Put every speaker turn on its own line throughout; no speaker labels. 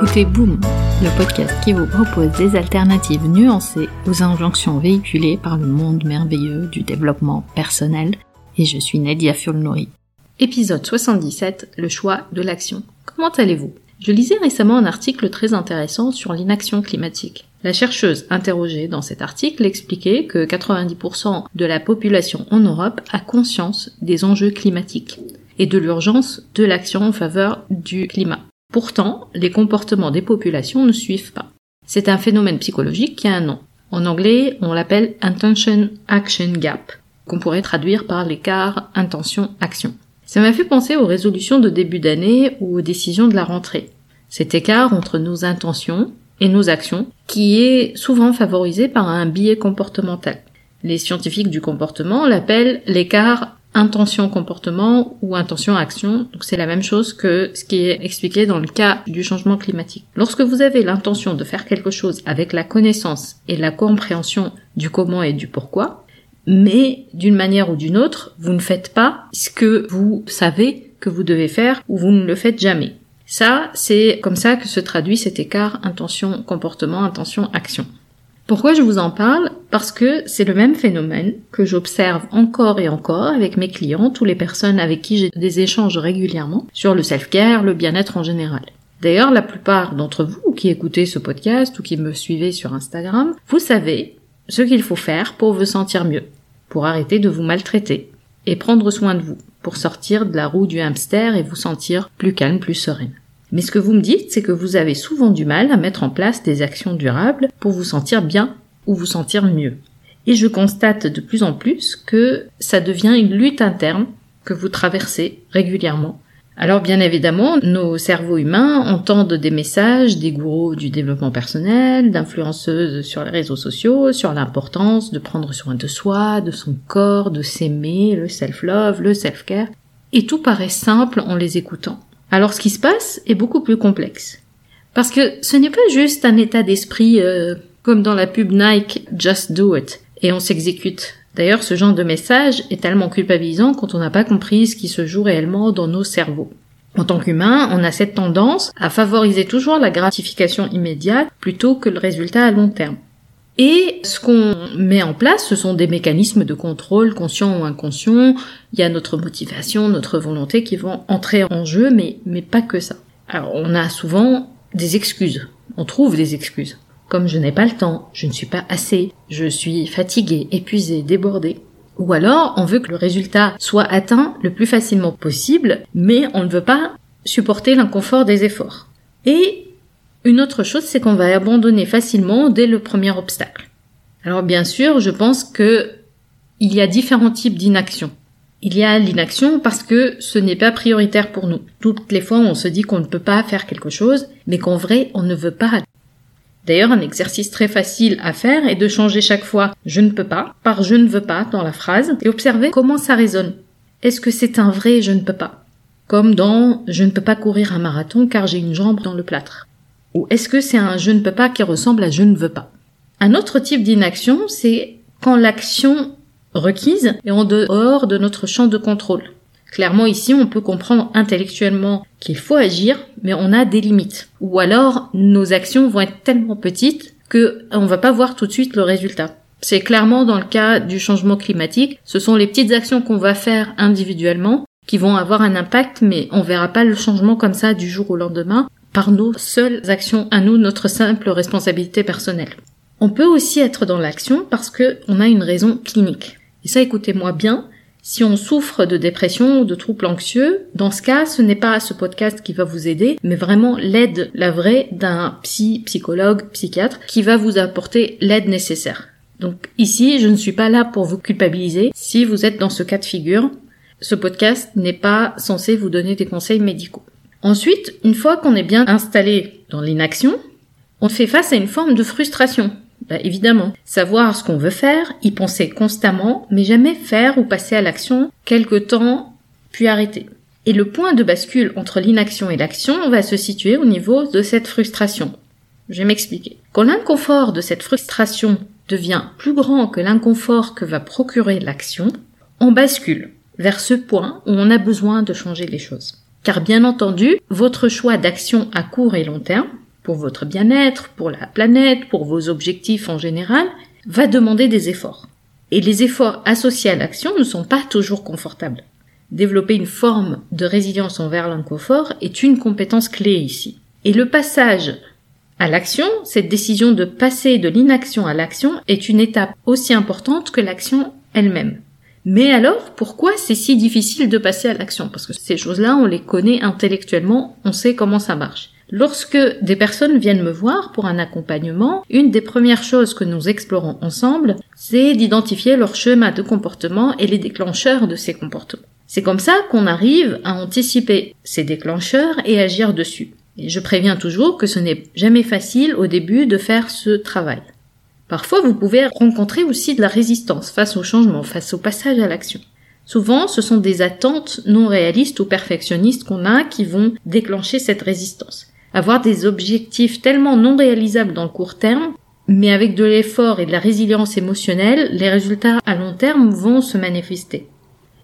écoutez Boom, le podcast qui vous propose des alternatives nuancées aux injonctions véhiculées par le monde merveilleux du développement personnel. Et je suis Nadia Fulnori. Épisode 77, le choix de l'action. Comment allez-vous? Je lisais récemment un article très intéressant sur l'inaction climatique. La chercheuse interrogée dans cet article expliquait que 90% de la population en Europe a conscience des enjeux climatiques et de l'urgence de l'action en faveur du climat. Pourtant, les comportements des populations ne suivent pas. C'est un phénomène psychologique qui a un nom. En anglais, on l'appelle Intention Action Gap, qu'on pourrait traduire par l'écart intention-action. Ça m'a fait penser aux résolutions de début d'année ou aux décisions de la rentrée. Cet écart entre nos intentions et nos actions qui est souvent favorisé par un biais comportemental. Les scientifiques du comportement l'appellent l'écart intention-comportement ou intention-action. Donc c'est la même chose que ce qui est expliqué dans le cas du changement climatique. Lorsque vous avez l'intention de faire quelque chose avec la connaissance et la compréhension du comment et du pourquoi, mais d'une manière ou d'une autre, vous ne faites pas ce que vous savez que vous devez faire ou vous ne le faites jamais. Ça, c'est comme ça que se traduit cet écart intention-comportement, intention-action. Pourquoi je vous en parle? Parce que c'est le même phénomène que j'observe encore et encore avec mes clients, toutes les personnes avec qui j'ai des échanges régulièrement sur le self-care, le bien-être en général. D'ailleurs, la plupart d'entre vous qui écoutez ce podcast ou qui me suivez sur Instagram, vous savez ce qu'il faut faire pour vous sentir mieux, pour arrêter de vous maltraiter et prendre soin de vous, pour sortir de la roue du hamster et vous sentir plus calme, plus sereine. Mais ce que vous me dites, c'est que vous avez souvent du mal à mettre en place des actions durables pour vous sentir bien ou vous sentir mieux. Et je constate de plus en plus que ça devient une lutte interne que vous traversez régulièrement. Alors bien évidemment, nos cerveaux humains entendent des messages des gourous du développement personnel, d'influenceuses sur les réseaux sociaux, sur l'importance de prendre soin de soi, de son corps, de s'aimer, le self-love, le self-care. Et tout paraît simple en les écoutant. Alors ce qui se passe est beaucoup plus complexe. Parce que ce n'est pas juste un état d'esprit euh, comme dans la pub Nike Just Do It et on s'exécute. D'ailleurs, ce genre de message est tellement culpabilisant quand on n'a pas compris ce qui se joue réellement dans nos cerveaux. En tant qu'humain, on a cette tendance à favoriser toujours la gratification immédiate plutôt que le résultat à long terme. Et ce qu'on met en place, ce sont des mécanismes de contrôle, conscient ou inconscient. Il y a notre motivation, notre volonté qui vont entrer en jeu, mais, mais pas que ça. Alors, on a souvent des excuses. On trouve des excuses. Comme je n'ai pas le temps, je ne suis pas assez, je suis fatigué, épuisé, débordé. Ou alors, on veut que le résultat soit atteint le plus facilement possible, mais on ne veut pas supporter l'inconfort des efforts. Et une autre chose, c'est qu'on va abandonner facilement dès le premier obstacle. Alors bien sûr, je pense que il y a différents types d'inaction. Il y a l'inaction parce que ce n'est pas prioritaire pour nous. Toutes les fois, on se dit qu'on ne peut pas faire quelque chose, mais qu'en vrai, on ne veut pas. D'ailleurs, un exercice très facile à faire est de changer chaque fois je ne peux pas par je ne veux pas dans la phrase et observer comment ça résonne. Est-ce que c'est un vrai je ne peux pas? Comme dans je ne peux pas courir un marathon car j'ai une jambe dans le plâtre. Ou est-ce que c'est un je ne peux pas qui ressemble à je ne veux pas? Un autre type d'inaction, c'est quand l'action requise est en dehors de notre champ de contrôle. Clairement ici, on peut comprendre intellectuellement qu'il faut agir, mais on a des limites. Ou alors, nos actions vont être tellement petites que on va pas voir tout de suite le résultat. C'est clairement dans le cas du changement climatique, ce sont les petites actions qu'on va faire individuellement qui vont avoir un impact, mais on verra pas le changement comme ça du jour au lendemain par nos seules actions à nous, notre simple responsabilité personnelle. On peut aussi être dans l'action parce que on a une raison clinique. Et ça, écoutez-moi bien. Si on souffre de dépression ou de troubles anxieux, dans ce cas, ce n'est pas ce podcast qui va vous aider, mais vraiment l'aide, la vraie, d'un psy, psychologue, psychiatre, qui va vous apporter l'aide nécessaire. Donc ici, je ne suis pas là pour vous culpabiliser. Si vous êtes dans ce cas de figure, ce podcast n'est pas censé vous donner des conseils médicaux. Ensuite, une fois qu'on est bien installé dans l'inaction, on fait face à une forme de frustration. Bah, évidemment, savoir ce qu'on veut faire, y penser constamment, mais jamais faire ou passer à l'action quelque temps, puis arrêter. Et le point de bascule entre l'inaction et l'action va se situer au niveau de cette frustration. Je vais m'expliquer. Quand l'inconfort de cette frustration devient plus grand que l'inconfort que va procurer l'action, on bascule vers ce point où on a besoin de changer les choses. Car bien entendu, votre choix d'action à court et long terme pour votre bien-être, pour la planète, pour vos objectifs en général, va demander des efforts. Et les efforts associés à l'action ne sont pas toujours confortables. Développer une forme de résilience envers l'inconfort est une compétence clé ici. Et le passage à l'action, cette décision de passer de l'inaction à l'action est une étape aussi importante que l'action elle-même. Mais alors, pourquoi c'est si difficile de passer à l'action? Parce que ces choses-là, on les connaît intellectuellement, on sait comment ça marche. Lorsque des personnes viennent me voir pour un accompagnement, une des premières choses que nous explorons ensemble, c'est d'identifier leur schéma de comportement et les déclencheurs de ces comportements. C'est comme ça qu'on arrive à anticiper ces déclencheurs et agir dessus. Je préviens toujours que ce n'est jamais facile au début de faire ce travail. Parfois, vous pouvez rencontrer aussi de la résistance face au changement, face au passage à l'action. Souvent, ce sont des attentes non réalistes ou perfectionnistes qu'on a qui vont déclencher cette résistance. Avoir des objectifs tellement non réalisables dans le court terme, mais avec de l'effort et de la résilience émotionnelle, les résultats à long terme vont se manifester.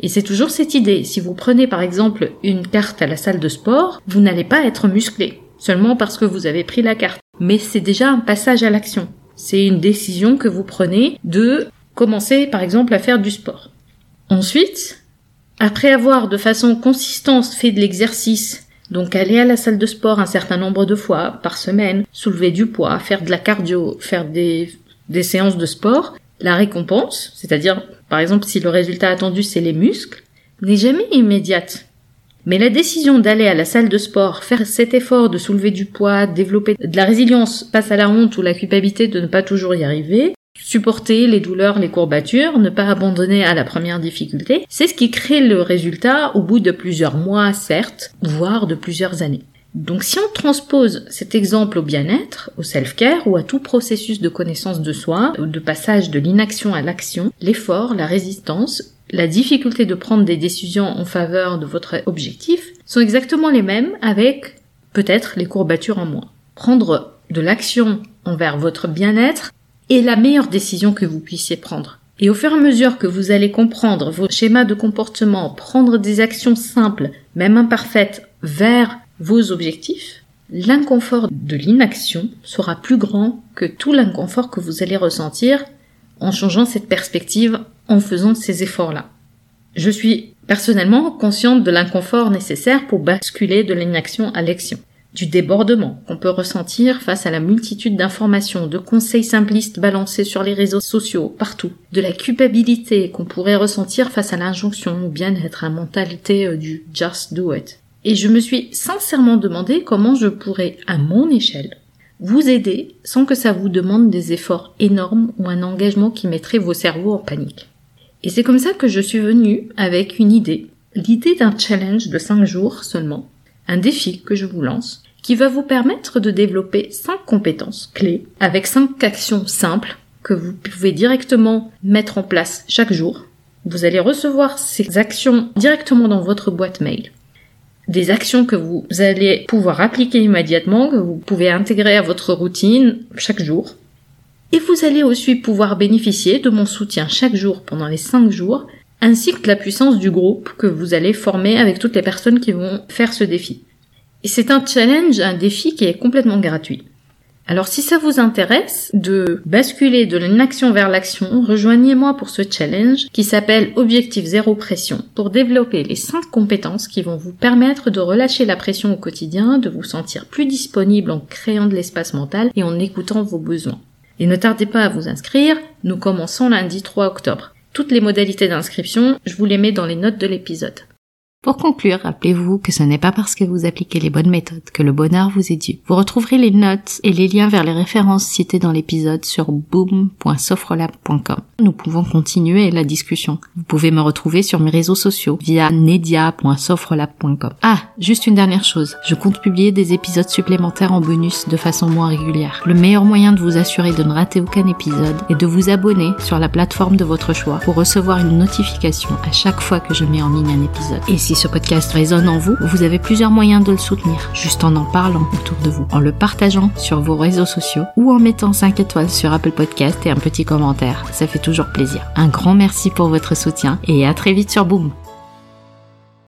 Et c'est toujours cette idée. Si vous prenez par exemple une carte à la salle de sport, vous n'allez pas être musclé, seulement parce que vous avez pris la carte. Mais c'est déjà un passage à l'action. C'est une décision que vous prenez de commencer par exemple à faire du sport. Ensuite, après avoir de façon consistante fait de l'exercice, donc aller à la salle de sport un certain nombre de fois par semaine, soulever du poids, faire de la cardio, faire des, des séances de sport, la récompense, c'est-à-dire par exemple si le résultat attendu c'est les muscles, n'est jamais immédiate. Mais la décision d'aller à la salle de sport, faire cet effort de soulever du poids, développer de la résilience face à la honte ou la culpabilité de ne pas toujours y arriver, supporter les douleurs, les courbatures, ne pas abandonner à la première difficulté, c'est ce qui crée le résultat au bout de plusieurs mois, certes, voire de plusieurs années. Donc si on transpose cet exemple au bien-être, au self-care ou à tout processus de connaissance de soi, de passage de l'inaction à l'action, l'effort, la résistance, la difficulté de prendre des décisions en faveur de votre objectif sont exactement les mêmes avec peut-être les courbatures en moins. Prendre de l'action envers votre bien-être est la meilleure décision que vous puissiez prendre. Et au fur et à mesure que vous allez comprendre vos schémas de comportement, prendre des actions simples, même imparfaites, vers vos objectifs, l'inconfort de l'inaction sera plus grand que tout l'inconfort que vous allez ressentir en changeant cette perspective, en faisant ces efforts-là. Je suis personnellement consciente de l'inconfort nécessaire pour basculer de l'inaction à l'action du débordement qu'on peut ressentir face à la multitude d'informations, de conseils simplistes balancés sur les réseaux sociaux, partout, de la culpabilité qu'on pourrait ressentir face à l'injonction ou bien-être à mentalité euh, du just do it. Et je me suis sincèrement demandé comment je pourrais, à mon échelle, vous aider sans que ça vous demande des efforts énormes ou un engagement qui mettrait vos cerveaux en panique. Et c'est comme ça que je suis venue avec une idée, l'idée d'un challenge de 5 jours seulement, un défi que je vous lance, qui va vous permettre de développer 5 compétences clés avec 5 actions simples que vous pouvez directement mettre en place chaque jour. Vous allez recevoir ces actions directement dans votre boîte mail des actions que vous allez pouvoir appliquer immédiatement, que vous pouvez intégrer à votre routine chaque jour. Et vous allez aussi pouvoir bénéficier de mon soutien chaque jour pendant les 5 jours, ainsi que de la puissance du groupe que vous allez former avec toutes les personnes qui vont faire ce défi. Et c'est un challenge, un défi qui est complètement gratuit. Alors si ça vous intéresse de basculer de l'inaction vers l'action, rejoignez-moi pour ce challenge qui s'appelle Objectif zéro pression pour développer les 5 compétences qui vont vous permettre de relâcher la pression au quotidien, de vous sentir plus disponible en créant de l'espace mental et en écoutant vos besoins. Et ne tardez pas à vous inscrire, nous commençons lundi 3 octobre. Toutes les modalités d'inscription, je vous les mets dans les notes de l'épisode.
Pour conclure, rappelez-vous que ce n'est pas parce que vous appliquez les bonnes méthodes que le bonheur vous est dû. Vous retrouverez les notes et les liens vers les références citées dans l'épisode sur boom.sofrelab.com. Nous pouvons continuer la discussion. Vous pouvez me retrouver sur mes réseaux sociaux via nedia.sofrelab.com. Ah, juste une dernière chose. Je compte publier des épisodes supplémentaires en bonus de façon moins régulière. Le meilleur moyen de vous assurer de ne rater aucun épisode est de vous abonner sur la plateforme de votre choix pour recevoir une notification à chaque fois que je mets en ligne un épisode. Et si ce podcast résonne en vous, vous avez plusieurs moyens de le soutenir, juste en en parlant autour de vous, en le partageant sur vos réseaux sociaux ou en mettant 5 étoiles sur Apple Podcast et un petit commentaire. Ça fait toujours plaisir. Un grand merci pour votre soutien et à très vite sur Boom.